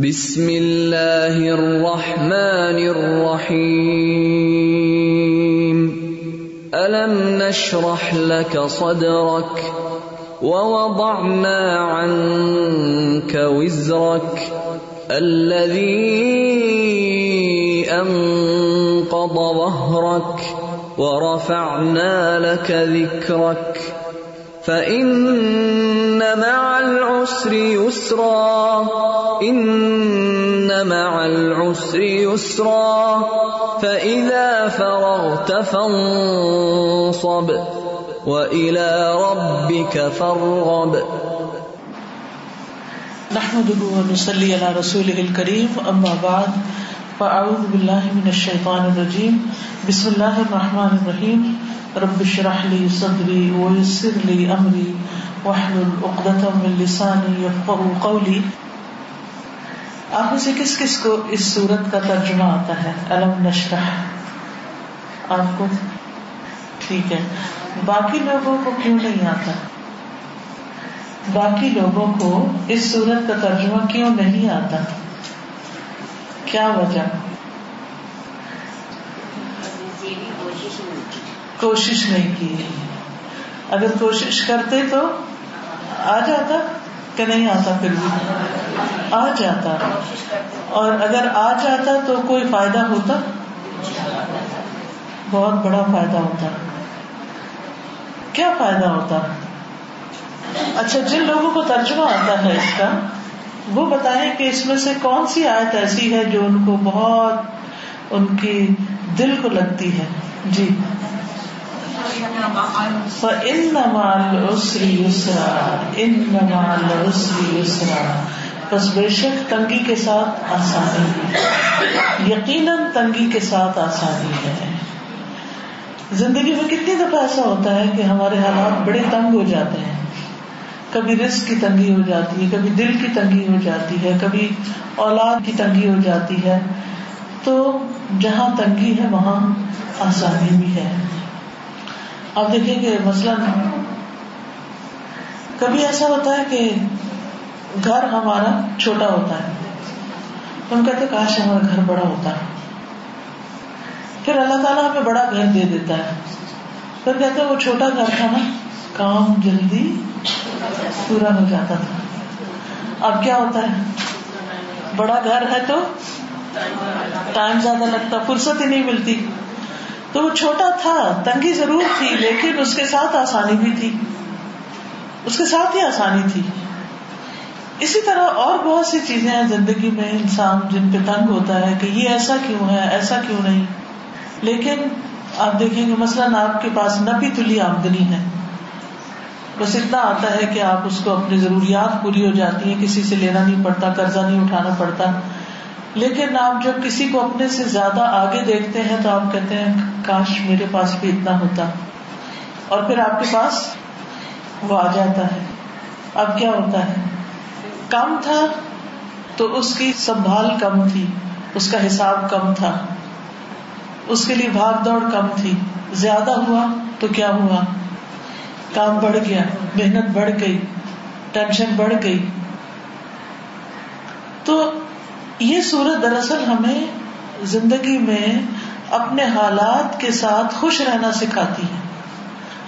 بسم اللہ الرحمن الرحیم الم نشرح لك صدرك ووضعنا عنك وزرك الذي انقض ظهرك ورفعنا لك ذكرك فإن مع العسر يسرا إن مع العسر يسرا فإذا فرغت فانصب وإلى ربك فارغب. نحمده ونصلي على رسوله الكريم، أما بعد، فأعوذ بالله من الشيطان الرجيم. بسم الله الرحمن الرحيم. رب اشرح لي صدري ويسر لي أمري. واحلل عقدة من لساني يفقهوا قولي. آپ میں سے کس کس کو اس صورت کا ترجمہ آتا ہے؟ علم نشرح. آپ کو؟ ٹھیک ہے. باقی لوگوں کو کیوں نہیں آتا؟ باقی لوگوں کو اس صورت کا ترجمہ کیوں نہیں آتا؟ کیا وجہ؟ کوشش نہیں کی۔ اگر کوشش کرتے تو آ جاتا کہ نہیں آتا پھر بھی۔ آ جاتا۔ اور اگر آ جاتا تو کوئی فائدہ ہوتا۔ بہت بڑا فائدہ ہوتا۔ کیا فائدہ ہوتا؟ اچھا جن لوگوں کو ترجمہ آتا ہے اس کا، وہ بتائیں کہ اس میں سے کون سی آیت ایسی ہے جو ان کو بہت، ان کی دل کو لگتی ہے۔ جی۔ بس بے شک تنگی کے ساتھ آسانی یقیناً تنگی کے ساتھ آسانی ہے۔ زندگی میں کتنی دفعہ ایسا ہوتا ہے کہ ہمارے حالات بڑے تنگ ہو جاتے ہیں۔ کبھی رسک کی تنگی ہو جاتی ہے، کبھی دل کی تنگی ہو جاتی ہے، کبھی اولاد کی تنگی ہو جاتی ہے۔ تو جہاں تنگی ہے، وہاں آسانی بھی ہے۔ آپ دیکھیں کہ مثلاً کبھی ایسا ہوتا ہے کہ گھر ہمارا چھوٹا ہوتا ہے۔ ہم کہتے کاش ہمارا گھر بڑا ہوتا۔ ہے پھر اللہ تعالیٰ ہمیں بڑا گھر دے دیتا ہے۔ پھر کہتے وہ چھوٹا گھر تھا نا، کام جلدی پورا ہو جاتا تھا۔ اب کیا ہوتا ہے؟ بڑا گھر ہے تو ٹائم زیادہ لگتا، فرصت ہی نہیں ملتی۔ تو وہ چھوٹا تھا، تنگی ضرور تھی، لیکن اس کے ساتھ آسانی بھی تھی۔ اس کے ساتھ ہی آسانی تھی۔ اسی طرح اور بہت سی چیزیں ہیں زندگی میں، انسان جن پہ تنگ ہوتا ہے کہ یہ ایسا کیوں ہے، ایسا کیوں نہیں۔ لیکن آپ دیکھیں گے، مثلاً آپ کے پاس نبی تلی آمدنی ہے۔ بس اتنا آتا ہے کہ آپ اس کو اپنی ضروریات پوری ہو جاتی ہیں، کسی سے لینا نہیں پڑتا، قرضہ نہیں اٹھانا پڑتا۔ لیکن آپ جب کسی کو اپنے سے زیادہ آگے دیکھتے ہیں تو آپ کہتے ہیں، کاش میرے پاس بھی اتنا ہوتا۔ اور پھر آپ کے پاس وہ آ جاتا ہے۔ اب کیا ہوتا ہے؟ کم تھا تو اس کی سنبھال کم تھی، اس کا حساب کم تھا۔ اس کے لیے بھاگ دوڑ کم تھی۔ زیادہ ہوا تو کیا ہوا؟ کام بڑھ گیا، محنت بڑھ گئی، ٹینشن بڑھ گئی۔ تو یہ صورت دراصل ہمیں زندگی میں اپنے حالات کے ساتھ خوش رہنا سکھاتی ہے۔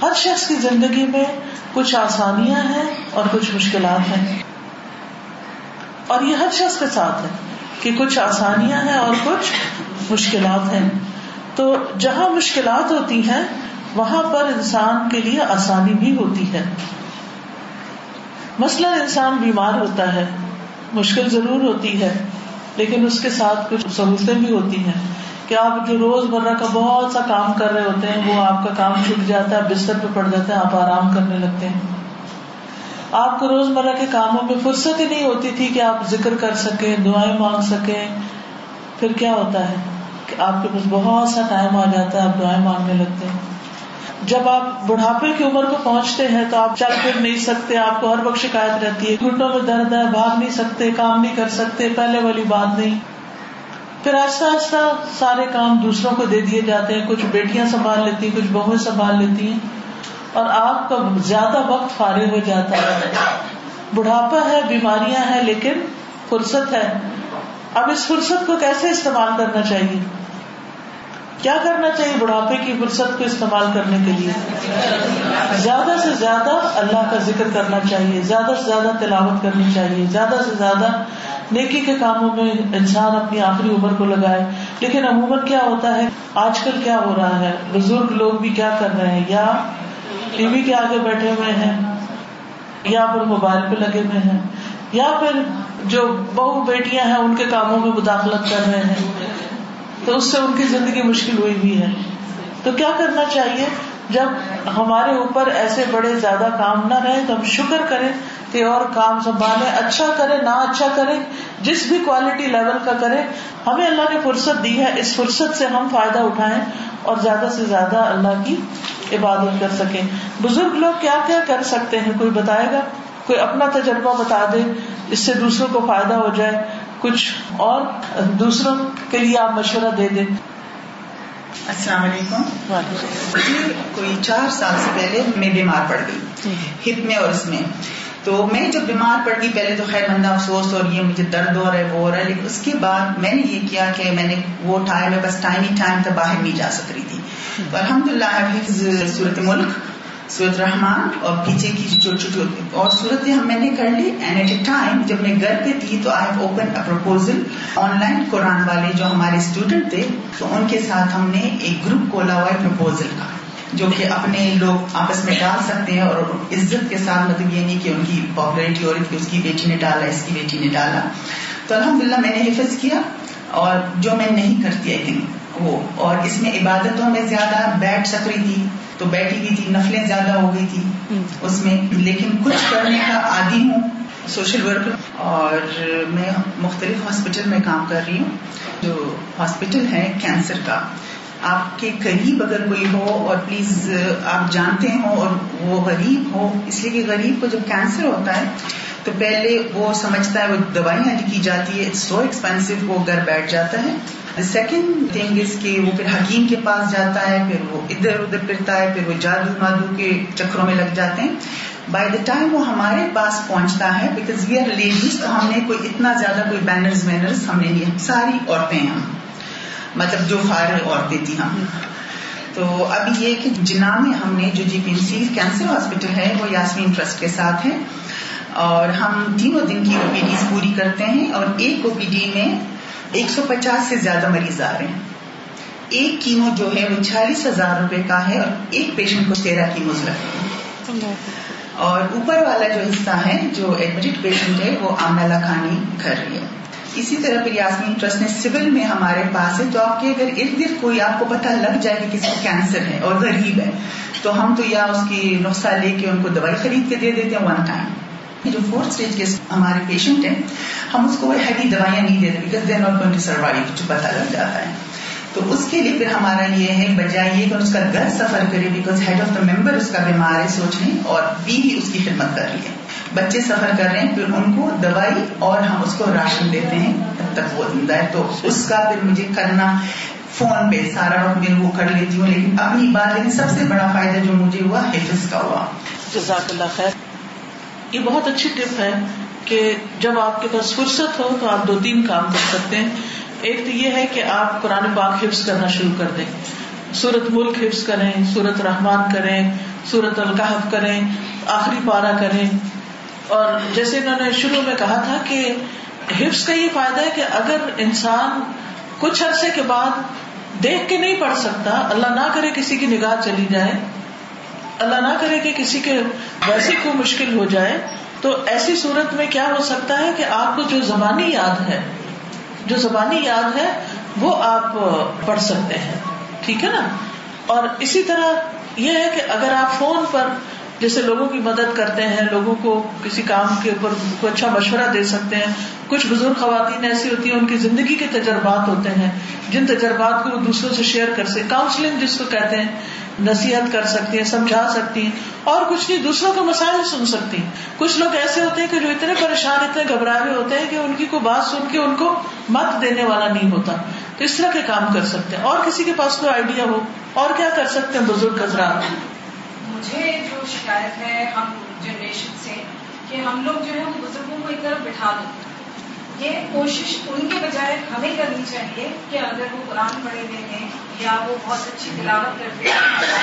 ہر شخص کی زندگی میں کچھ آسانیاں ہیں اور کچھ مشکلات ہیں۔ اور یہ ہر شخص کے ساتھ ہے کہ کچھ آسانیاں ہیں اور کچھ مشکلات ہیں۔ تو جہاں مشکلات ہوتی ہیں، وہاں پر انسان کے لیے آسانی بھی ہوتی ہے۔ مسئلہ انسان بیمار ہوتا ہے، مشکل ضرور ہوتی ہے۔ لیکن اس کے ساتھ کچھ سہولتیں بھی ہوتی ہیں کہ آپ جو روز مرہ کا بہت سا کام کر رہے ہوتے ہیں، وہ آپ کا کام چھٹ جاتا ہے، بستر پہ پڑ جاتا ہے، آپ آرام کرنے لگتے ہیں۔ آپ کو روز مرہ کے کاموں میں فرصت ہی نہیں ہوتی تھی کہ آپ ذکر کر سکیں، دعائیں مانگ سکیں۔ پھر کیا ہوتا ہے کہ آپ کے پاس بہت سا ٹائم آ جاتا ہے، آپ دعائیں مانگنے لگتے ہیں۔ جب آپ بڑھاپے کی عمر کو پہنچتے ہیں تو آپ چل پھر نہیں سکتے، آپ کو ہر وقت شکایت رہتی ہے۔ گھٹنوں میں درد ہے، بھاگ نہیں سکتے، کام نہیں کر سکتے، پہلے والی بات نہیں۔ پھر آہستہ آہستہ سارے کام دوسروں کو دے دیے جاتے ہیں، کچھ بیٹیاں سنبھال لیتی ہیں، کچھ بہویں سنبھال لیتی ہیں۔ اور آپ کا زیادہ وقت فارغ ہو جاتا ہے۔ بڑھاپا ہے، بیماریاں ہیں، لیکن فرصت ہے۔ اب اس فرصت کو کیسے استعمال کرنا چاہیے؟ کیا کرنا چاہیے بڑھاپے کی فرصت کو استعمال کرنے کے لیے؟ زیادہ سے زیادہ اللہ کا ذکر کرنا چاہیے، زیادہ سے زیادہ تلاوت کرنی چاہیے، زیادہ سے زیادہ نیکی کے کاموں میں انسان اپنی آخری عمر کو لگائے۔ لیکن عموماً کیا ہوتا ہے؟ آج کل کیا ہو رہا ہے؟ بزرگ لوگ بھی کیا کر رہے ہیں؟ یا ٹی وی کے آگے بیٹھے ہوئے ہیں، یا پھر موبائل پہ لگے ہوئے ہیں، یا پھر جو بہو بیٹیاں ہیں، ان کے کاموں میں مداخلت کر رہے ہیں۔ تو اس سے ان کی زندگی مشکل ہوئی بھی ہے۔ تو کیا کرنا چاہیے؟ جب ہمارے اوپر ایسے بڑے زیادہ کام نہ رہے تو ہم شکر کریں کہ اور کام سنبھالے اچھا کرے نہ اچھا کرے جس بھی کوالٹی لیول کا کرے ہمیں اللہ نے فرصت دی ہے، اس فرصت سے ہم فائدہ اٹھائیں اور زیادہ سے زیادہ اللہ کی عبادت کر سکیں۔ بزرگ لوگ کیا کیا کر سکتے ہیں؟ کوئی بتائے گا؟ کوئی اپنا تجربہ بتا دے، اس سے دوسروں کو فائدہ ہو جائے۔ کچھ اور دوسروں کے لیے آپ مشورہ دے دیں۔ السلام علیکم۔ کوئی چار سال سے پہلے میں بیمار پڑ گئی۔ ہپ میں اور اس میں۔ تو میں جب بیمار پڑ گئی پہلے تو خیر مندہ افسوس اور یہ مجھے درد ہو رہا ہے وہ ہو رہا ہے۔ لیکن اس کے بعد میں نے یہ کیا کہ میں نے وہ ٹائم میں بس ٹائم ہی ٹائم تک باہر نہیں جا سک رہی تھی۔ الحمد للہ صورت ملک۔ سورت رحمان اور پیچھے کی چھوٹی چھوٹی اور صورت ہم میں نے کر لی اینڈ ایٹ اے ٹائم جب میں گھر پہ تھی تو آئی open a proposal online قرآن والے جو ہمارے اسٹوڈنٹ تھے، تو ان کے ساتھ ہم نے ایک گروپ کھولا ہوا ہے پرپوزل کا، جو کہ اپنے لوگ آپس میں ڈال سکتے ہیں اور عزت کے ساتھ مطلب یہ نہیں کہ ان کی پاپولیرٹی ہو رہی تھی اس کی بیٹی نے ڈالا، اس کی بیٹی نے ڈالا۔ تو الحمد للہ میں نے حفظ کیا اور جو میں نہیں کرتی آئی تھنک وہ۔ اور اس میں عبادتوں میں زیادہ بیٹھ سک رہی تھی۔ تو بیٹھی ہوئی تھی، نفلیں زیادہ ہو گئی تھی اس میں۔ لیکن کچھ کرنے کا عادی ہوں سوشل ورکر۔ اور میں مختلف ہاسپٹل میں کام کر رہی ہوں، جو ہاسپٹل ہے کینسر کا۔ آپ کے قریب اگر کوئی ہو اور پلیز، آپ جانتے ہوں اور وہ غریب ہو، اس لیے کہ غریب کو جب کینسر ہوتا ہے تو پہلے وہ سمجھتا ہے وہ دوائیاں لکھی جاتی ہے اٹس سو ایکسپینسو وہ گھر بیٹھ جاتا ہے۔ سیکنڈ تھنگ از کہ وہ پھر حکیم کے پاس جاتا ہے، پھر وہ ادھر ادھر پھرتا ہے، پھر وہ جادو مادو کے چکروں میں لگ جاتے ہیں۔ بائی دا ٹائم وہ ہمارے پاس پہنچتا ہے بیکاز وی آر لیڈیز تو ہم نے کوئی اتنا زیادہ کوئی بینرز وینرز ہم نے نہیں۔ ساری عورتیں ہم۔ مطلب جو فارغ عورتیں تھیں ہم۔ تو ابھی یہ کہ جنا میں ہم نے جو G P N C cancer hospital ہے، وہ یاسمین ٹرسٹ کے ساتھ ہے۔ اور ہم تینوں دن کی او پی ڈیز پوری کرتے ہیں اور ایک او پی ڈی میں ایک سو پچاس سے زیادہ مریض آ رہے ہیں۔ ایک کیمو جو ہے وہ چالیس ہزار روپے کا ہے اور ایک پیشنٹ کو تیرہ کیموز لگتے ہیں۔ اور اوپر والا جو حصہ ہے، جو ایڈمٹ پیشنٹ ہے، وہ آمنا خانی کر رہی ہے۔ اسی طرح پھر یاسمین ٹرسٹ نے سول میں ہمارے پاس ہے، تو آپ کے اگر ارد گرد کوئی آپ کو پتہ لگ جائے کہ کسی کو کینسر ہے اور غریب ہے، تو ہم تو یا اس کی نسخہ لے کے ان کو دوائی خرید کے دے دیتے ہیں ون ٹائم کہ جو فورتھ اسٹیج کے ہمارے پیشنٹ ہیں، ہم اس کو وہ ہیوی دوائیاں نہیں دیتے because they are not going to survive جو پتہ لگ جاتا ہے۔ تو اس کے لیے پھر ہمارا یہ ہے، بجائے یہ کہ اس کا گھر سفر کرے because head of the member اس کا بیمار ہے سوچنے اور بیوی اس کی خدمت کر رہی ہے۔ بچے سفر کر رہے ہیں، پھر ان کو دوائی اور ہم اس کو راشن دیتے ہیں۔ تب تک وہ زندہ ہے۔ تو اس کا پھر مجھے کرنا فون پہ سارا وقت میں وہ کر لیتی ہوں، لیکن اپنی بات لیکن سب سے بڑا فائدہ جو مجھے ہوا حفظ کا ہوا۔ جزاک اللہ خیر۔ یہ بہت اچھی ٹپ ہے کہ جب آپ کے پاس فرصت ہو تو آپ دو تین کام کر سکتے ہیں۔ ایک تو یہ ہے کہ آپ قرآن پاک حفظ کرنا شروع کر دیں۔ سورت ملک حفظ کریں، سورت رحمان کریں، سورت القحف کریں، آخری پارا کریں۔ اور جیسے انہوں نے شروع میں کہا تھا کہ حفظ کا یہ فائدہ ہے کہ اگر انسان کچھ عرصے کے بعد دیکھ کے نہیں پڑھ سکتا، اللہ نہ کرے کسی کی نگاہ چلی جائے۔ اللہ نہ کرے کہ کسی کے ویسے کو مشکل ہو جائے، تو ایسی صورت میں کیا ہو سکتا ہے کہ آپ کو جو زبانی یاد ہے، جو زبانی یاد ہے، وہ آپ پڑھ سکتے ہیں۔ ٹھیک ہے نا؟ اور اسی طرح یہ ہے کہ اگر آپ فون پر جیسے لوگوں کی مدد کرتے ہیں، لوگوں کو کسی کام کے اوپر کوئی اچھا مشورہ دے سکتے ہیں۔ کچھ بزرگ خواتین ایسی ہوتی ہیں، ان کی زندگی کے تجربات ہوتے ہیں۔ جن تجربات کو وہ دوسروں سے شیئر کر سکتے کاؤنسلنگ جس کو کہتے ہیں، نصیحت کر سکتی ہیں، سمجھا سکتی ہیں۔ اور کچھ نہیں، دوسروں کا مسائل سن سکتی ہیں۔ کچھ لوگ ایسے ہوتے ہیں کہ جو اتنے پریشان، اتنے گھبرائے ہوئے ہوتے ہیں کہ ان کی کوئی بات سن کے ان کو مت دینے والا نہیں ہوتا۔ تو اس طرح کے کام کر سکتے ہیں۔ اور کسی کے پاس کوئی آئیڈیا ہو، اور کیا کر سکتے ہیں بزرگ حضرات؟ مجھے جو شکایت ہے ہم جنریشن سے کہ ہم لوگ جو ہے بزرگوں کو ایک طرف بٹھا دیں۔ یہ کوشش ان کے بجائے ہمیں کرنی چاہیے کہ اگر وہ قرآن پڑھے ہوئے ہیں یا وہ بہت اچھی تلاوت کرتے ہیں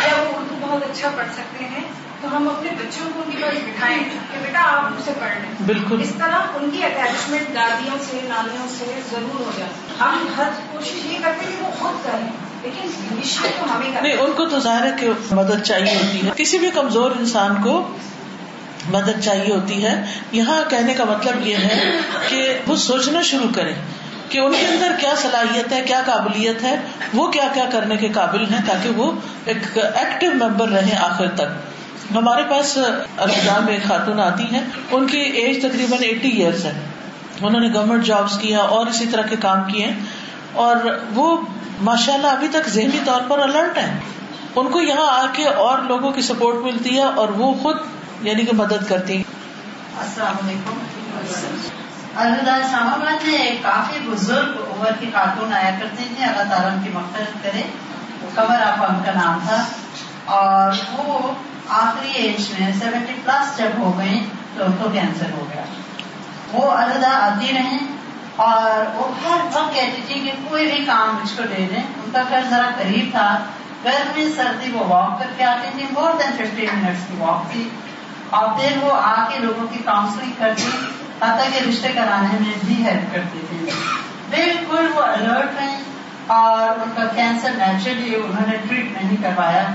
یا وہ اردو بہت اچھا پڑھ سکتے ہیں تو ہم اپنے بچوں کو ان کے پاس بٹھائیں کہ بیٹا آپ مجھ سے پڑھ لیں۔ بالکل۔ اس طرح ان کی اٹیچمنٹ دادیوں سے نانیوں سے ضرور ہو جاتی ہم ہر کوشش یہ کرتے ہیں کہ وہ خود کریں۔ لیکن نہیں، ان کو تو ظاہر ہے کہ مدد چاہیے ہوتی ہے۔ کسی بھی کمزور انسان کو مدد چاہیے ہوتی ہے۔ یہاں کہنے کا مطلب یہ ہے کہ وہ سوچنا شروع کریں کہ ان کے اندر کیا صلاحیت ہے، کیا قابلیت ہے، وہ کیا کیا کرنے کے قابل ہیں تاکہ وہ ایک ایکٹیو ممبر رہے آخر تک۔ ہمارے پاس رمضان میں ایک خاتون آتی ہیں۔ ان کی ایج تقریباً ایٹی ایئرس ہے۔ انہوں نے گورنمنٹ جابس کیا اور اسی طرح کے کام کیے۔ ہیں اور وہ ماشاء اللہ ابھی تک ذہنی طور پر الرٹ ہیں۔ ان کو یہاں آ کے اور لوگوں کی سپورٹ ملتی ہے اور وہ خود یعنی کہ مدد کرتی السلام علیکم۔ الوداع اسلام آباد میں کافی بزرگ عمر کی خاتون آیا کرتے تھے۔ اللہ تعالیٰ کی مفرت کرے۔ قمر آپا ان کا نام تھا۔ اور وہ آخری ایج میں سیونٹی پلس جب ہو گئی تو ان کو کینسر ہو گیا۔ وہ الوداع آتی رہیں۔ اور وہ ہر وقت کہتی تھی کہ کوئی بھی کام مجھ کو دے دیں۔ ان کا گھر ذرا قریب تھا۔ گرمی سردی وہ واک کر کے آتی تھی مور دین ففٹین منٹس کی واک تھی۔ اور پھر وہ آ کے لوگوں کی کاؤنسلنگ کرتی، حتیٰ کہ رشتے کرانے میں بھی ہیلپ کرتی تھی۔ بالکل وہ الرٹ رہیں اور ان کا کینسر نیچرلی انہوں نے ٹریٹ نہیں کروایا۔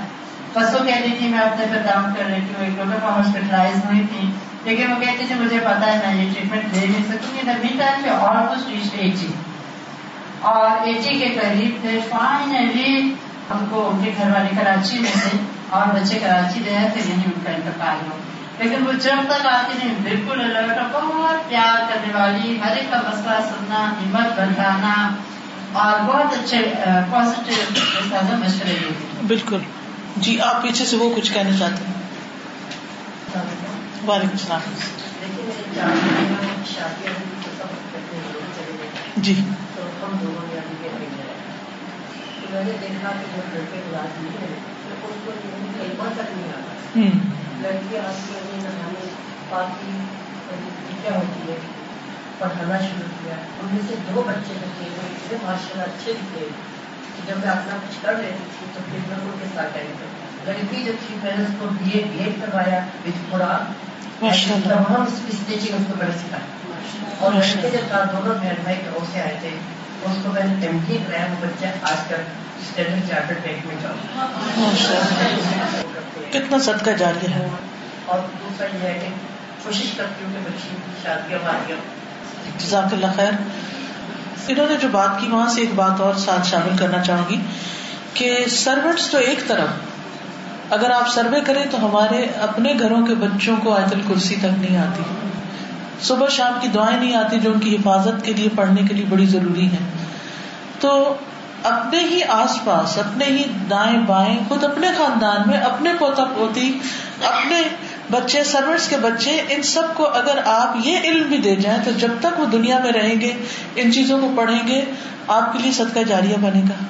بس وہ کہتی تھی، میں اپنے پہ کام کر رہی تھی ایک دفعہ ہاسپٹلائز ہوئی تھی لیکن وہ کہتی تھی مجھے پتا ہے میں یہ ٹریٹمنٹ لے نہیں سکوں گی مین ٹائم پہ آلموسٹ ریچ ایجی اور ایجی کے قریب تھے فائنلی ہم کو ان کے گھر والے کراچی میں تھے اور بچے کراچی رہے تھے یہیں ان کا انتقال ہو لیکن وہ جب تک آتی نہیں بالکل الرٹ بہت پیار کرنے والی ہر ایک کا مسئلہ سننا ہمت بڑھانا اور بہت اچھے پازیٹیو مشورے بالکل جی آپ پیچھے سے وہ کچھ کہنا چاہتے ہیں وعلیکم السلام۔ جی۔ میں نے دیکھا کہ جو لڑکے کو کلمہ تک نہیں آتا لڑکی آج کی نہانے پاکی کیا ہوتی ہے پڑھانا شروع کیا ان میں سے دو بچے جو تھے اتنے ماشاء اللہ اچھے دکھے کہ جب میں اپنا کچھ کر رہی تھی تو پھر میں ان کے ساتھ لڑکی جو تھی میں نے اس کو بی اے بی ایڈ کروایا وتھ قرآن اللہ تمام اسٹیچنگ اس کو سکھایا اور لڑکے جب دونوں بہن بھائی گھروں سے آئے تھے اس کو میں نے کرایا وہ بچہ آج کل اسٹینڈرڈ بینک میں کتنا صدقہ جاری ہے؟ اور دوسرا یہ ہے کہ کوشش کرتی ہوں کہ بچی کی شادی ہماری جزاک اللہ خیر. انہوں نے جو بات کی وہاں سے ایک بات اور ساتھ شامل کرنا چاہوں گی کہ سروٹس تو ایک طرف اگر آپ سروے کریں تو ہمارے اپنے گھروں کے بچوں کو آیت الکرسی تک نہیں آتی۔ صبح شام کی دعائیں نہیں آتی جو ان کی حفاظت کے لیے پڑھنے کے لیے بڑی ضروری ہے تو اپنے ہی آس پاس، اپنے ہی دائیں بائیں، خود اپنے خاندان میں، اپنے پوتا پوتی، اپنے بچے سروٹس کے بچے، ان سب کو اگر آپ یہ علم بھی دے جائیں تو جب تک وہ دنیا میں رہیں گے، ان چیزوں کو پڑھیں گے، آپ کے لیے صدقہ جاریہ بنے گا۔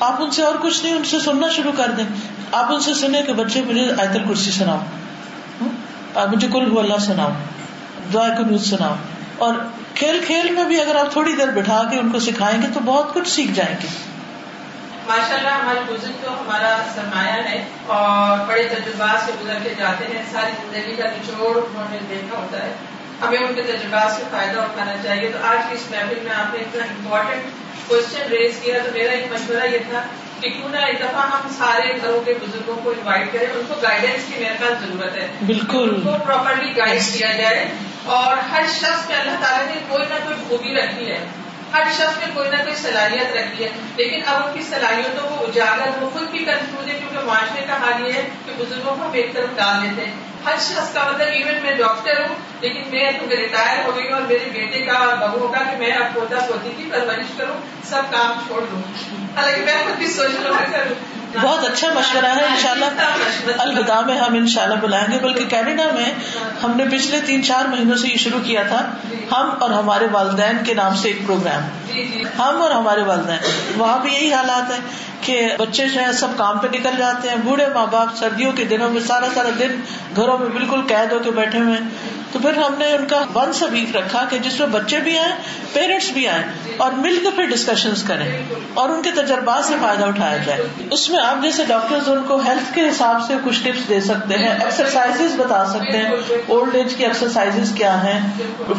آپ ان سے اور کچھ نہیں، ان سے سننا شروع کر دیں۔ آپ ان سے سنیں کہ بچے مجھے آیت الکرسی سناؤ۔ آپ مجھے کل ہو اللہ سناؤ۔ دعا کو سناؤ۔ اور کھیل کھیل میں بھی اگر آپ تھوڑی دیر بٹھا کے ان کو سکھائیں گے تو بہت کچھ سیکھ جائیں گے۔ ماشاء اللہ ہمارے بزرگ تو ہمارا سرمایہ ہے اور بڑے تجربات سے گزر کے جاتے ہیں۔ ساری زندگی کا نچوڑ انہوں نے دیکھا ہوتا ہے۔ ہمیں ان کے تجربات سے فائدہ اٹھانا چاہیے۔ تو آج کی اس محفل میں آپ نے اتنا امپورٹنٹ کوشچن ریز کیا۔ تو میرا ایک مشورہ یہ تھا کہ کیوں نہ ایک دفعہ ہم سارے گھروں کے بزرگوں کو انوائٹ کریں ان کو گائیڈنس کی میرے پاس ضرورت ہے۔ بالکل۔ ان کو پراپرلی گائڈ کیا جائے۔ اور ہر شخص میں اللہ تعالیٰ نے کوئی نہ کوئی خوبی رکھی ہے۔ ہر شخص میں کوئی نہ کوئی صلاحیت رکھی ہے۔ لیکن اب ان کی صلاحیتوں کو اجاگر وہ خود بھی کنفیوز ہے کیونکہ معاشرے کا حال یہ ہے کہ بزرگوں کو ایک طرف ڈال دیتے ہیں۔ ہر شخص کا مطلب ایون میں ڈاکٹر ہوں لیکن میں تو ریٹائر ہو گئی ہوں اور میرے بیٹے کا بہو کا کہ میں اب پوتا پوتی کی پرورش کروں سب کام چھوڑ دوں۔ حالانکہ میں خود بھی سوچ لوں کروں۔ بہت اچھا مشورہ ہے انشاءاللہ الوداع میں ہم انشاءاللہ بلائیں گے بلکہ کینیڈا میں ہم نے پچھلے تین چار مہینوں سے یہ شروع کیا تھا ہم اور ہمارے والدین کے نام سے ایک پروگرام۔ ہم اور ہمارے والدین۔ وہاں بھی یہی حالات ہے کہ بچے جو ہیں سب کام پہ نکل جاتے ہیں، بوڑھے ماں باپ سردیوں کے دنوں میں سارا سارا دن گھروں میں بالکل قید ہو کے بیٹھے ہوئے تو پھر ہم نے ان کا ون سا ویک رکھا کہ جس میں بچے بھی آئیں پیرنٹس بھی آئیں، اور مل کے پھر ڈسکشن کریں، اور ان کے تجربات سے فائدہ اٹھایا جائے۔ اس میں آپ جیسے ڈاکٹر ان کو ہیلتھ کے حساب سے کچھ ٹپس دے سکتے ہیں ایکسرسائز بتا سکتے ہیں اولڈ ایج کی ایکسرسائز کیا ہیں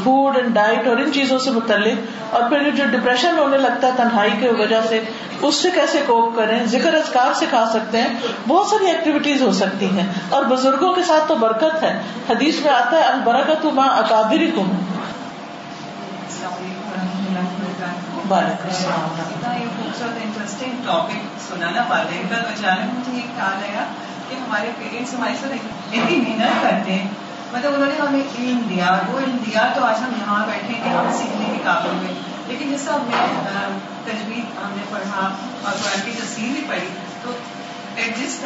فوڈ اینڈ ڈائٹ اور ان چیزوں سے متعلق، اور پھر جو ڈپریشن ہونے لگتا ہے، تنہائی کی وجہ سے، اس سے کیسے کوپ کریں، ذکر ازکار سکھا سکتے ہیں، بہت ساری ایکٹیویٹیز ہو سکتی ہیں، اور بزرگوں کے ساتھ تو برکت ہے۔ حدیث میں آتا ہے البرا البرکت ماں اکابری کم خوبصورت انٹرسٹنگ ٹاپک سنا نا والدین کا اچانک مجھے یہ خیال آیا کہ ہمارے پیرنٹس ہمارے ساتھ اتنی محنت کرتے ہیں۔ مطلب انہوں نے ہمیں علم دیا، وہ علم دیا، تو آج ہم یہاں بیٹھے کہ ہم سیکھنے کے قابل ہوئے لیکن جیسا ہم نے تجویز ہم نے پڑھا اور قرآن کی تصویر بھی پڑھی، تو جسٹ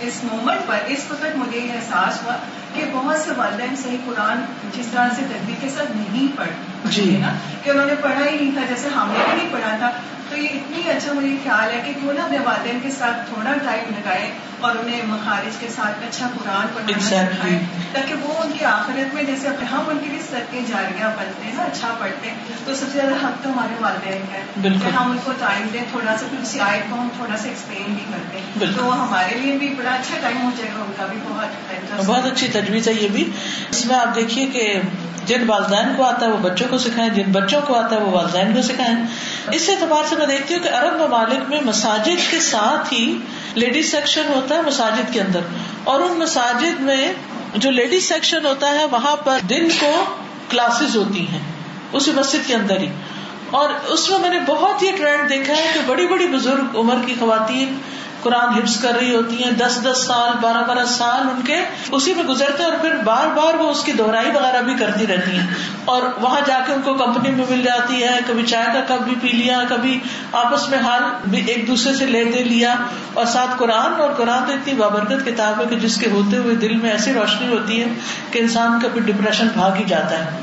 اس مومنٹ پر اس وقت مجھے یہ احساس ہوا کہ بہت سے والدین صحیح قرآن جس طرح سے تجویز کے ساتھ نہیں پڑھ جی نا کہ انہوں نے پڑھا ہی نہیں تھا جیسے ہم نے بھی نہیں پڑھا تھا تو یہ اتنی اچھا مجھے خیال ہے کہ کیوں نہ اپنے والدین کے ساتھ تھوڑا ٹائم لگائے اور انہیں مخارج کے ساتھ اچھا قرآن پڑھنا سکھائے تاکہ وہ ان کی آخرت میں جیسے ہم ان کے لیے سر جاریاں پڑھتے ہیں نا اچھا پڑھتے ہیں۔ تو سب سے زیادہ حق تو ہمارے والدین کا ہے کہ ہم ان کو ٹائم دیں تھوڑا سا پھر اسی آئے کو ہم تھوڑا سا ایکسپلین بھی کرتے ہیں تو ہمارے لیے بھی بڑا اچھا ٹائم ہو جائے گا ان کا بھی بہت بہت اچھی تجویز ہے یہ بھی۔ اس میں آپ دیکھیے کہ جن والدین کو آتا ہے وہ بچوں کو سکھائیں جن بچوں کو آتا ہے وہ والدین کو سکھائیں۔ اس اعتبار سے میں دیکھتی ہوں کہ عرب ممالک میں مساجد کے ساتھ ہی لیڈیز سیکشن ہوتا ہے مساجد کے اندر۔ اور ان مساجد میں جو لیڈیز سیکشن ہوتا ہے، وہاں پر دن کو کلاسز ہوتی ہیں، اسی مسجد کے اندر ہی۔ اور اس میں میں نے بہت یہ ٹرینڈ دیکھا ہے کہ بڑی بڑی بزرگ عمر کی خواتین قرآن حفظ کر رہی ہوتی ہیں، دس دس سال، بارہ بارہ سال ان کے اسی میں گزرتے اور پھر بار بار وہ اس کی دہرائی وغیرہ بھی کرتی رہتی ہیں۔ اور وہاں جا کے ان کو کمپنی میں مل جاتی ہے، کبھی چائے کا کپ بھی پی لیا، کبھی آپس میں حال بھی ایک دوسرے سے لے دے لیا۔ اور ساتھ قرآن، اور قرآن تو اتنی بابرکت کتاب ہے کہ جس کے ہوتے ہوئے دل میں ایسی روشنی ہوتی ہے کہ انسان کا ڈپریشن بھاگ ہی جاتا ہے۔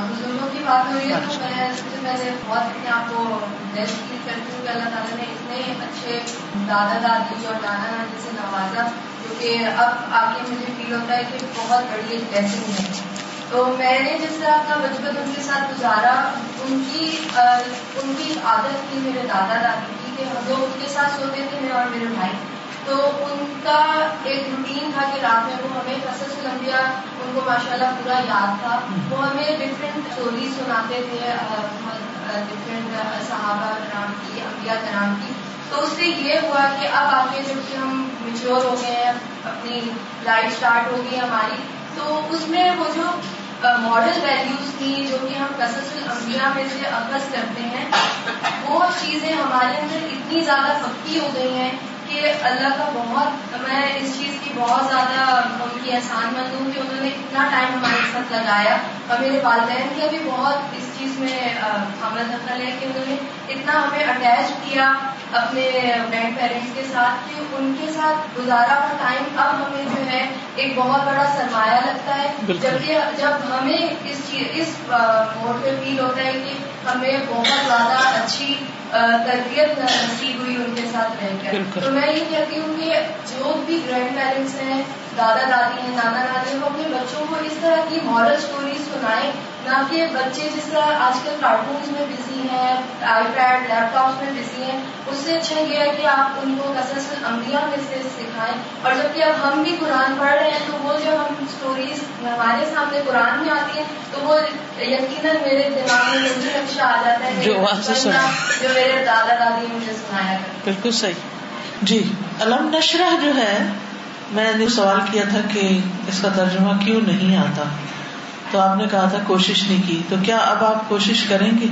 بزرگوں کی بات ہو رہی ہے تو میں سب سے پہلے بہت اپنے آپ کو دل فیل کرتی ہوں کہ اللہ تعالیٰ نے اتنے اچھے دادا دادی اور نانا نانی سے نوازا کیونکہ اب آگے مجھے فیل ہوتا ہے کہ بہت بڑی ایک بلیسنگ ہے۔ تو میں نے جس طرح اپنا بچپن ان کے ساتھ گزارا، ان کی ان کی عادت تھی میرے دادا دادی کی کہ ہم لوگ ان کے ساتھ سوتے تھے، میں اور میرے بھائی۔ تو ان کا ایک روٹین تھا کہ رات میں وہ ہمیں قصص الانبیاء ان کو ماشاء اللہ پورا یاد تھا۔ وہ ہمیں ڈفرینٹ اسٹوریز سناتے تھے ڈفرینٹ صحابہ نام کی، انبیاء کا نام کی۔ تو اس سے یہ ہوا کہ اب آگے جبکہ ہم میچور ہو گئے ہیں، اپنی لائف اسٹارٹ ہو گئی ہماری، تو اس میں وہ جو ماڈل ویلیوز تھی جو کہ ہم قصص الانبیاء میں سے اخذ کرتے ہیں، وہ چیزیں ہمارے اندر اتنی زیادہ پکی ہو گئی ہیں کہ اللہ کا بہت میں اس چیز کی بہت زیادہ ان کی احسان مند ہوں کہ انہوں نے اتنا ٹائم ہمارے ساتھ لگایا اور میرے والدین کا بھی بہت اس چیز میں حمل دخل ہے کہ انہوں نے اتنا ہمیں اٹیچ کیا اپنے گرینڈ پیرنٹس کے ساتھ کہ ان کے ساتھ گزارا ہوا ٹائم اب ہمیں جو ہے ایک بہت بڑا سرمایہ لگتا ہے۔ جبکہ جب ہمیں اس چیز اس موڈ پہ فیل ہوتا ہے کہ ہمیں بہت زیادہ اچھی تربیت نصیب ہوئی ان کے ساتھ رہ کر۔ تو میں یہ کہتی ہوں کہ جو بھی گرینڈ پیرنٹس ہیں دادا دادی ہیں نانا نانی وہ اپنے بچوں کو اس طرح کی مارل اسٹوریز سنائیں نہ کہ بچے جس طرح آج کل کارٹونس میں بزی ہیں آئی پیڈ لیپ ٹاپس میں بزی ہیں اس سے اچھا یہ ہے کہ آپ ان کو قصص الانبیاء میں سے سکھائیں۔ اور جبکہ اب ہم بھی قرآن پڑھ رہے ہیں تو وہ جو ہم اسٹوریز ہمارے سامنے قرآن میں آتی ہیں تو وہ یقیناً میرے دماغ میں مجھے نقشہ آ جاتا ہے جو میرے دادا دادی مجھے سنایا بالکل صحیح۔ جی علم نشرہ جو ہے میں نے سوال کیا تھا کہ اس کا ترجمہ کیوں نہیں آتا؟ تو آپ نے کہا تھا کوشش نہیں کی۔ تو کیا اب آپ کوشش کریں گے؟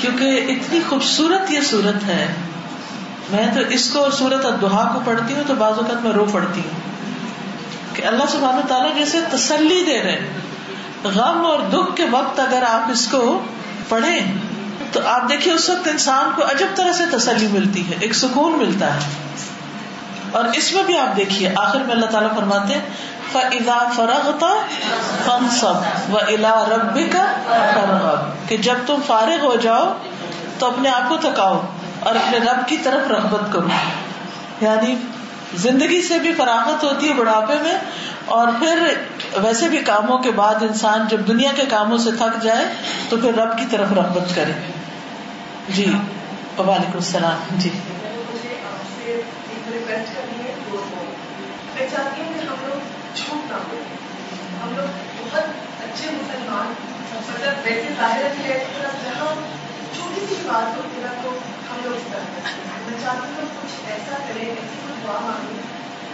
کیونکہ اتنی خوبصورت یہ صورت ہے۔ میں تو اس کو سورت ادوہا کو پڑھتی ہوں تو بعض اوقات میں رو پڑتی ہوں۔ کہ اللہ سبحانہ تعالیٰ جیسے تسلی دے رہے غم اور دکھ کے وقت اگر آپ اس کو پڑھیں تو آپ دیکھیے اس وقت انسان کو عجب طرح سے تسلی ملتی ہے، ایک سکون ملتا ہے۔ اور اس میں بھی آپ دیکھیے، آخر میں اللہ تعالیٰ فرماتے فضا فرغتا فن سب و الا رب کا کہ جب تم فارغ ہو جاؤ، تو اپنے آپ کو تھکاؤ اور اپنے رب کی طرف رغبت کرو۔ یعنی زندگی سے بھی فراغت ہوتی ہے بڑھاپے میں، اور پھر ویسے بھی کاموں کے بعد انسان جب دنیا کے کاموں سے تھک جائے، تو پھر رب کی طرف رغبت کرے۔ جی وعلیکم السلام۔ جی۔ ہم لوگ بہت اچھے مسلمان مطلب ویسے ظاہر ہے جہاں چھوٹی سی بات ہوتی ہے تو ہم لوگ میں چاہتی ہوں کچھ ایسا کریں ایسی کچھ دعا مانگیں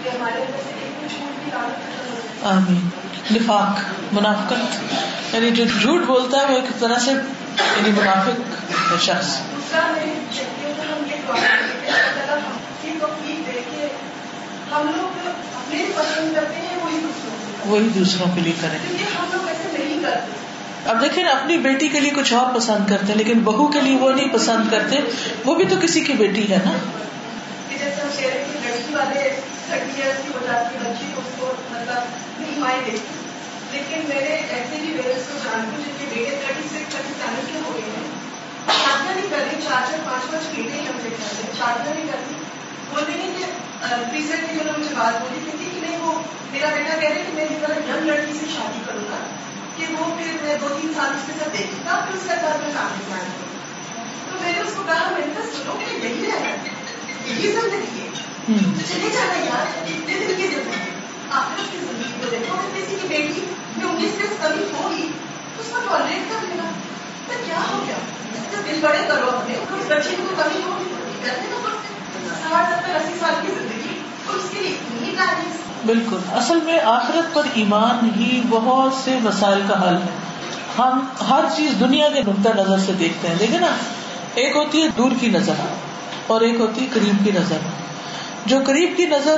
کہ ہمارے اندر سے ایک بھی جھوٹ کی عادت آمین۔ نفاق منافقت یعنی جو جھوٹ بولتا ہے وہ ایک طرح سے یعنی منافق شخص۔ دوسرا میں چاہتی ہوں کہ ہم یہ دعا کریں کہ توفیق دے کے ہم لوگ اپنے پسند کرتے ہیں وہی دوسروں وہی دوسروں کے لیے کریں۔ ہم لوگ ایسے نہیں کرتے۔ اب دیکھیں نا اپنی بیٹی کے لیے کچھ اور پسند کرتے ہیں لیکن بہو کے لیے وہ نہیں پسند کرتے۔ وہ بھی تو کسی کی بیٹی ہے نا۔ مطلب لیکن میرے ایسے بھی کو جانتی جن کے بیٹے تھرٹی سکس تھرٹی سیون کے ہو گئے ہیں نہیں چار چار پانچ پانچ بیٹے ہیں ہم دیکھ رہے ہیں شادیاں نہیں کر رہی۔ بول رہی ہیں کہ ریسنٹلی جو مجھے بات بولی تھی کہ نہیں وہ میرا بیٹا کہہ رہے کہ میں طرح ینگ لڑکی سے شادی کروں گا کہ وہ پھر میں دو تین سال اس کے ساتھ دیکھوں گا پھر اس کے بعد میں کام کروں تو میں نے اس کو کہا میں نے کہا سنو کہ یہی ہے یہی زندگی ہے چلے جانا یار اتنے دن کی زندگی آپ اس کی زندگی کو دیکھو اگر کسی کی بیٹی میں انیس دن کمی ہوگی تو اس کو ٹالریٹ کر لینا تو کیا ہو گیا تو دل بڑے کرو اپنے بچے کو کمی ہوگی کرنے کا بالکل۔ اصل میں آخرت پر ایمان ہی بہت سے مسائل کا حل ہے۔ ہم ہر چیز دنیا کے نقطۂ نظر سے دیکھتے ہیں۔ دیکھیں نا، ایک ہوتی ہے دور کی نظر اور ایک ہوتی ہے قریب کی نظر۔ جو قریب کی نظر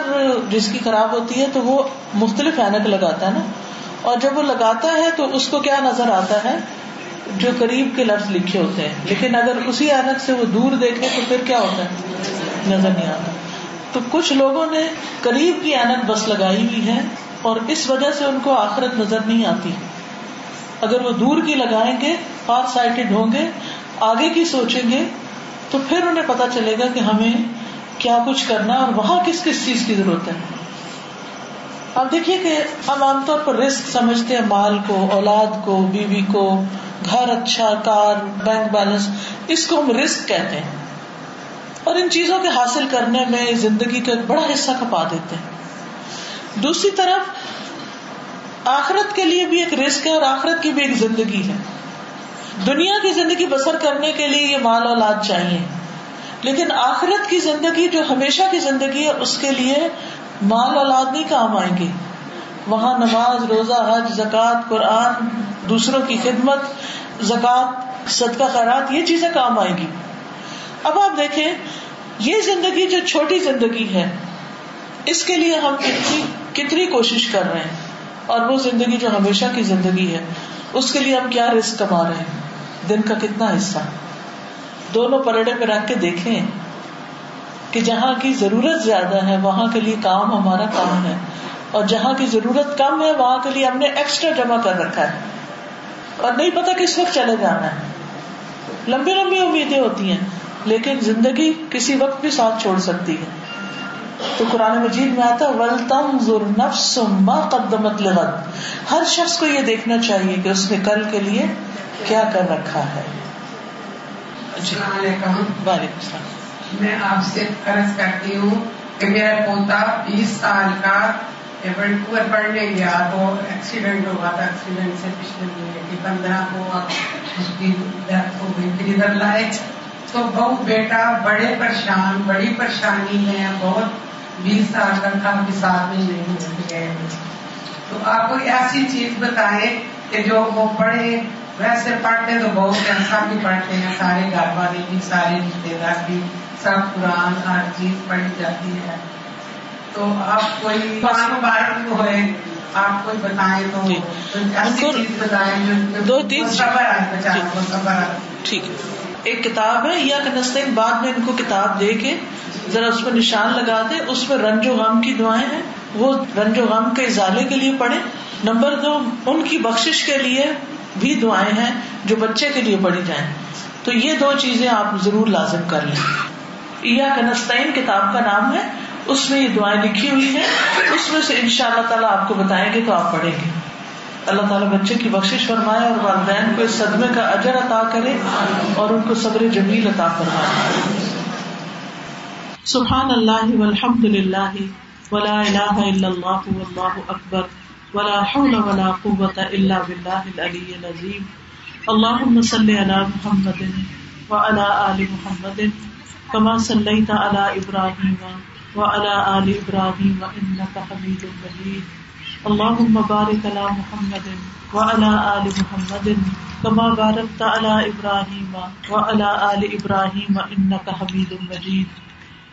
جس کی خراب ہوتی ہے تو وہ مختلف اینک لگاتا ہے نا۔ اور جب وہ لگاتا ہے تو اس کو کیا نظر آتا ہے؟ جو قریب کے لفظ لکھے ہوتے ہیں۔ لیکن اگر اسی اینک سے وہ دور دیکھے تو پھر کیا ہوتا ہے؟ نظر نہیں آتا۔ تو کچھ لوگوں نے قریب کی اینک بس لگائی ہوئی ہے اور اس وجہ سے ان کو آخرت نظر نہیں آتی۔ اگر وہ دور کی لگائیں گے فار سائٹڈ ہوں گے، آگے کی سوچیں گے، تو پھر انہیں پتا چلے گا کہ ہمیں کیا کچھ کرنا اور وہاں کس کس چیز کی ضرورت ہے۔ اب دیکھیے کہ ہم عام طور پر رسک سمجھتے ہیں، مال کو، اولاد کو، بیوی کو، گھر اچھا کار بینک بیلنس اس کو ہم رسک کہتے ہیں۔ اور ان چیزوں کے حاصل کرنے میں زندگی کا ایک بڑا حصہ کپا دیتے ہیں۔ دوسری طرف، آخرت کے لیے بھی ایک رسک ہے اور آخرت کی بھی ایک زندگی ہے۔ دنیا کی زندگی بسر کرنے کے لیے یہ مال اولاد چاہیے۔ لیکن آخرت کی زندگی جو ہمیشہ کی زندگی ہے، اس کے لیے مال اولاد نہیں کام آئیں گے۔ وہاں نماز، روزہ، حج، زکوٰۃ، قرآن، دوسروں کی خدمت، زکوٰۃ، صدقہ، خیرات، یہ چیزیں کام آئیں گی۔ اب آپ دیکھیں، یہ زندگی جو چھوٹی زندگی ہے، اس کے لیے ہم کتنی کتنی کوشش کر رہے ہیں۔ اور وہ زندگی جو ہمیشہ کی زندگی ہے، اس کے لیے ہم کیا رسک کما رہے ہیں؟ دن کا کتنا حصہ۔ دونوں پلڑے پہ رکھ کے دیکھیں کہ جہاں کی ضرورت زیادہ ہے، وہاں کے لیے کام ہمارا کام ہے۔ اور جہاں کی ضرورت کم ہے، وہاں کے لیے ہم نے ایکسٹرا جمع کر رکھا ہے۔ اور نہیں پتا کس وقت چلے جانا ہے۔ لمبی لمبی امیدیں ہوتی ہیں۔ لیکن زندگی کسی وقت بھی ساتھ چھوڑ سکتی ہے۔ تو قرآن مجید میں آتا ول تم نفس ما قدمت لغد ہر شخص کو یہ دیکھنا چاہیے کہ اس نے کل کے لیے کیا کر رکھا ہے۔ وعلیکم السلام۔ میں آپ سے عرض کرتی ہوں کہ میرا پوتا بیس سال کا پڑھنے گیا تو ایکسیڈنٹ ہوا تھا۔ ایکسیڈنٹ سے پچھلے مہینے کی پندرہ کو اس کی ڈیتھ ہو گئی۔ پھر ادھر لائے تو بہو بیٹا بڑے پریشان بڑی پریشانی میں بہت بیس سال کا تھا ساتھ میں نہیں ہو گئے تو آپ کوئی ایسی چیز بتائیں کہ جو وہ پڑھے ویسے پڑھتے تو بہت ایسا بھی پڑھتے ہیں سارے گھر والے بھی سارے رشتے دار بھی سب قرآن ہر چیز پڑھی جاتی ہے۔ تو آپ کوئی مبارک ہوئے آپ کوئی بتائیں تو جی۔ ایسی چیز بتائیں دو تین کو ٹھیک ہے۔ ایک کتاب ہے، یا کنستین بعد میں ان کو کتاب دے کے ذرا اس پہ نشان لگا دے، اس میں رنج و غم کی دعائیں ہیں۔ وہ رنج و غم کے ازالے کے لیے پڑھے نمبر دو، ان کی بخش کے لیے بھی دعائیں ہیں جو بچے کے لیے پڑھی جائیں۔ تو یہ دو چیزیں آپ ضرور لازم کر لیں۔ یا کنستین کتاب کا نام ہے، اس میں یہ دعائیں لکھی ہوئی ہیں۔ اس میں سے ان شاء اللہ تعالیٰ آپ کو بتائیں گے تو آپ پڑھیں گے۔ اللہ تعالیٰ بچے کی بخش فرمائے اور والدین کو اس صدمے کا اجر عطا کرے اور ان کو صبر جمیل عطا فرمائے۔ سبحان اللہ والحمد للہ ولا الہ الا اللہ واللہ اکبر ولا حول ولا قوة الا باللہ العلی العظیم۔ اللہم صلی علی محمد وعلى آل محمد كما صليت على إبراهيم وعلى آل إبراهيم إنك حميد مجيد اللهم بارك على محمد وعلى آل محمد كما باركت على إبراهيم وعلى آل إبراهيم إنك حميد مجيد.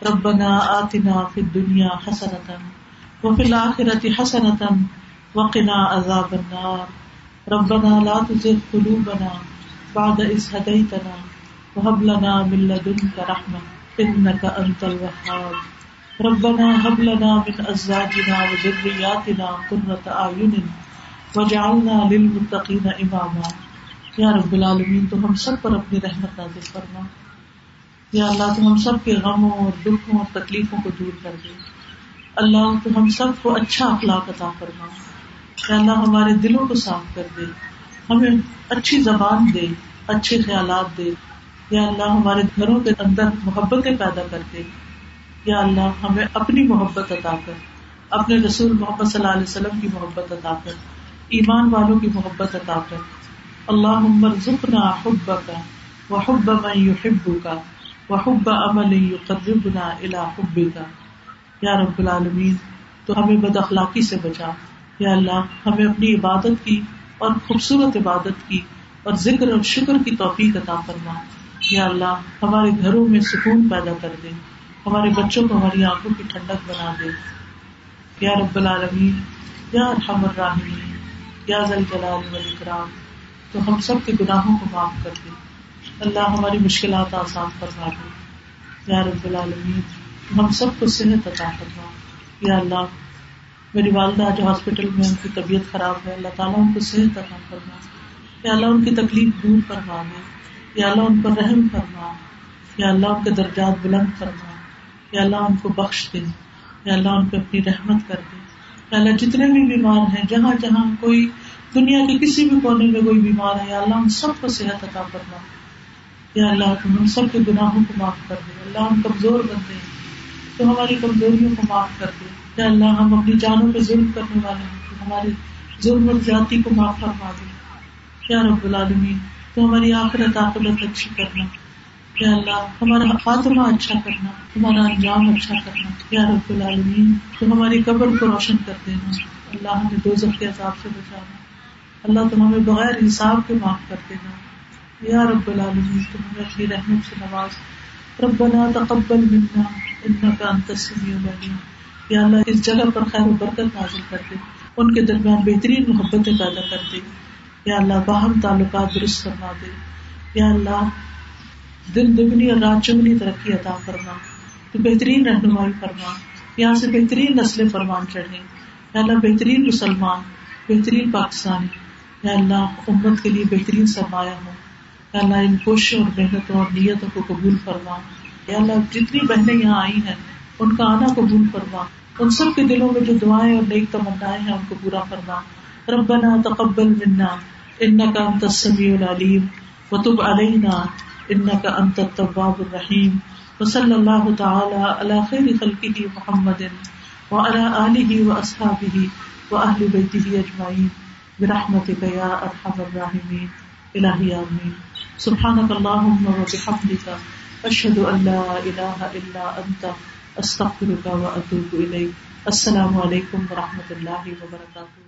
ربنا آتنا في الدنيا حسنة وفي الآخرة حسنة وقنا عذاب النار. ربنا لا تزغ قلوبنا بعد إذ هديتنا وهب لنا من لدنك رحمة إنك أنت الوهاب. ربنا هب لنا من ازواجنا وذرياتنا قرة اعين واجعلنا للمتقين اماما یا رب العالمین تو ہم سب پر اپنی رحمت نازل فرما. یا اللہ تو ہم سب کے غموں اور دکھوں اور تکلیفوں کو دور کر دے. اللہ تو ہم سب کو اچھا اخلاق عطا فرما. یا اللہ، ہمارے دلوں کو صاف کر دے. ہمیں اچھی زبان دے، اچھے خیالات دے. یا اللہ، ہمارے گھروں کے اندر محبتیں پیدا کر دے. یا اللہ، ہمیں اپنی محبت عطا کر، اپنے رسول محمد صلی اللہ علیہ وسلم کی محبت عطا کر، ایمان والوں کی محبت عطا کر۔ اللہ عمر ذکنا حب کا وہ حب میں یو کا وہ حب یقربنا الا حب کا یا رب العالمین، تو ہمیں بد اخلاقی سے بچا۔ یا اللہ، ہمیں اپنی عبادت کی اور خوبصورت عبادت کی اور ذکر اور شکر کی توفیق عطا فرما۔ یا اللہ، ہمارے گھروں میں سکون پیدا کر دے۔ ہمارے بچوں کو ہماری آنکھوں کی ٹھنڈک بنا دے۔ یا رب العالمین، یا ارحم الراحمین، یا ذل جلال والاکرام، تو ہم سب کے گناہوں کو معاف کر دے۔ اللہ ہماری مشکلات آسان فرما دے۔ یا رب العالمین، ہم سب کو صحت عطا فرما۔ یا اللہ، میری والدہ جو ہاسپٹل میں ان کی طبیعت خراب ہے، اللہ تعالیٰ ان کو صحت عطا فرما۔ یا اللہ، ان کی تکلیف دور فرما دے۔ یا اللہ، ان پر رحم فرما۔ یا اللہ، ان کے درجات بلند فرما۔ یا اللہ ان کو بخش دے، یا اللہ ان پہ اپنی رحمت کر دے۔ یا اللہ جتنے بھی بیمار ہیں، جہاں جہاں کوئی دنیا کے کسی بھی کونے میں کوئی بیمار ہے، یا اللہ ہم سب کو صحت عطا کرنا یا اللہ تم ہم سب کے گناہوں کو معاف کر دے۔ اللہ ہم کمزور بن دے تو ہماری کمزوریوں کو معاف کر دے۔ یا اللہ ہم اپنی جانوں پہ ظلم کرنے والے ہیں، تو ہماری ظلم اور زیادتی کو معاف فرما دے۔ یا رب العالمین، تو ہماری آخرت عاقبت اچھی کرنا۔ یا اللہ، ہمارا خاتمہ اچھا کرنا، ہمارا انجام اچھا کرنا۔ یا رب العالمین، تو ہماری قبر کو روشن کر دینا۔ اللہ ہمیں دو کے عذاب سے بچانا۔ اللہ تم ہمیں بغیر حساب کے معاف کر دینا۔ یا رب العالمین تو ہمیں اپنی رحمت سے نواز۔ ربنا تقبل منا انك انت السميع العليم یا اللہ، اس جگہ پر خیر و برکت نازل کر دے۔ ان کے درمیان بہترین محبتیں پیدا کر دے۔ یا اللہ، باہم تعلقات درست کروا دے۔ یا اللہ دن دگنی اور رات چگنی ترقی عطا فرما، تو بہترین رہنمائی فرما، یہاں سے بہترین نسل فرمان چڑھے یا اللہ، بہترین مسلمان، بہترین پاکستانی یا اللہ، امت کے لیے بہترین سرمایہ ہو۔ یا اللہ، ان کوششوں اور محنتوں اور نیتوں کو قبول فرما۔ یا اللہ، جتنی بہنیں یہاں آئی ہیں، ان کا آنا قبول فرما۔ ان سب کے دلوں میں جو دعائیں اور نیک تمنائیں ہیں، ان کو پورا فرما۔ ربنا تقبل منا انك انت السميع العليم وتب علينا انك انت التواب الرحيم وصلى الله تعالى على خير خلقه محمد وعلى اله واصحابه واهل بيته اجمعين برحمتك يا ارحم الراحمين الهي امين سبحانك اللهم وبحمدك اشهد ان لا اله الا انت استغفرك واتوب اليك السلام علیکم و رحمۃ اللہ وبرکاتہ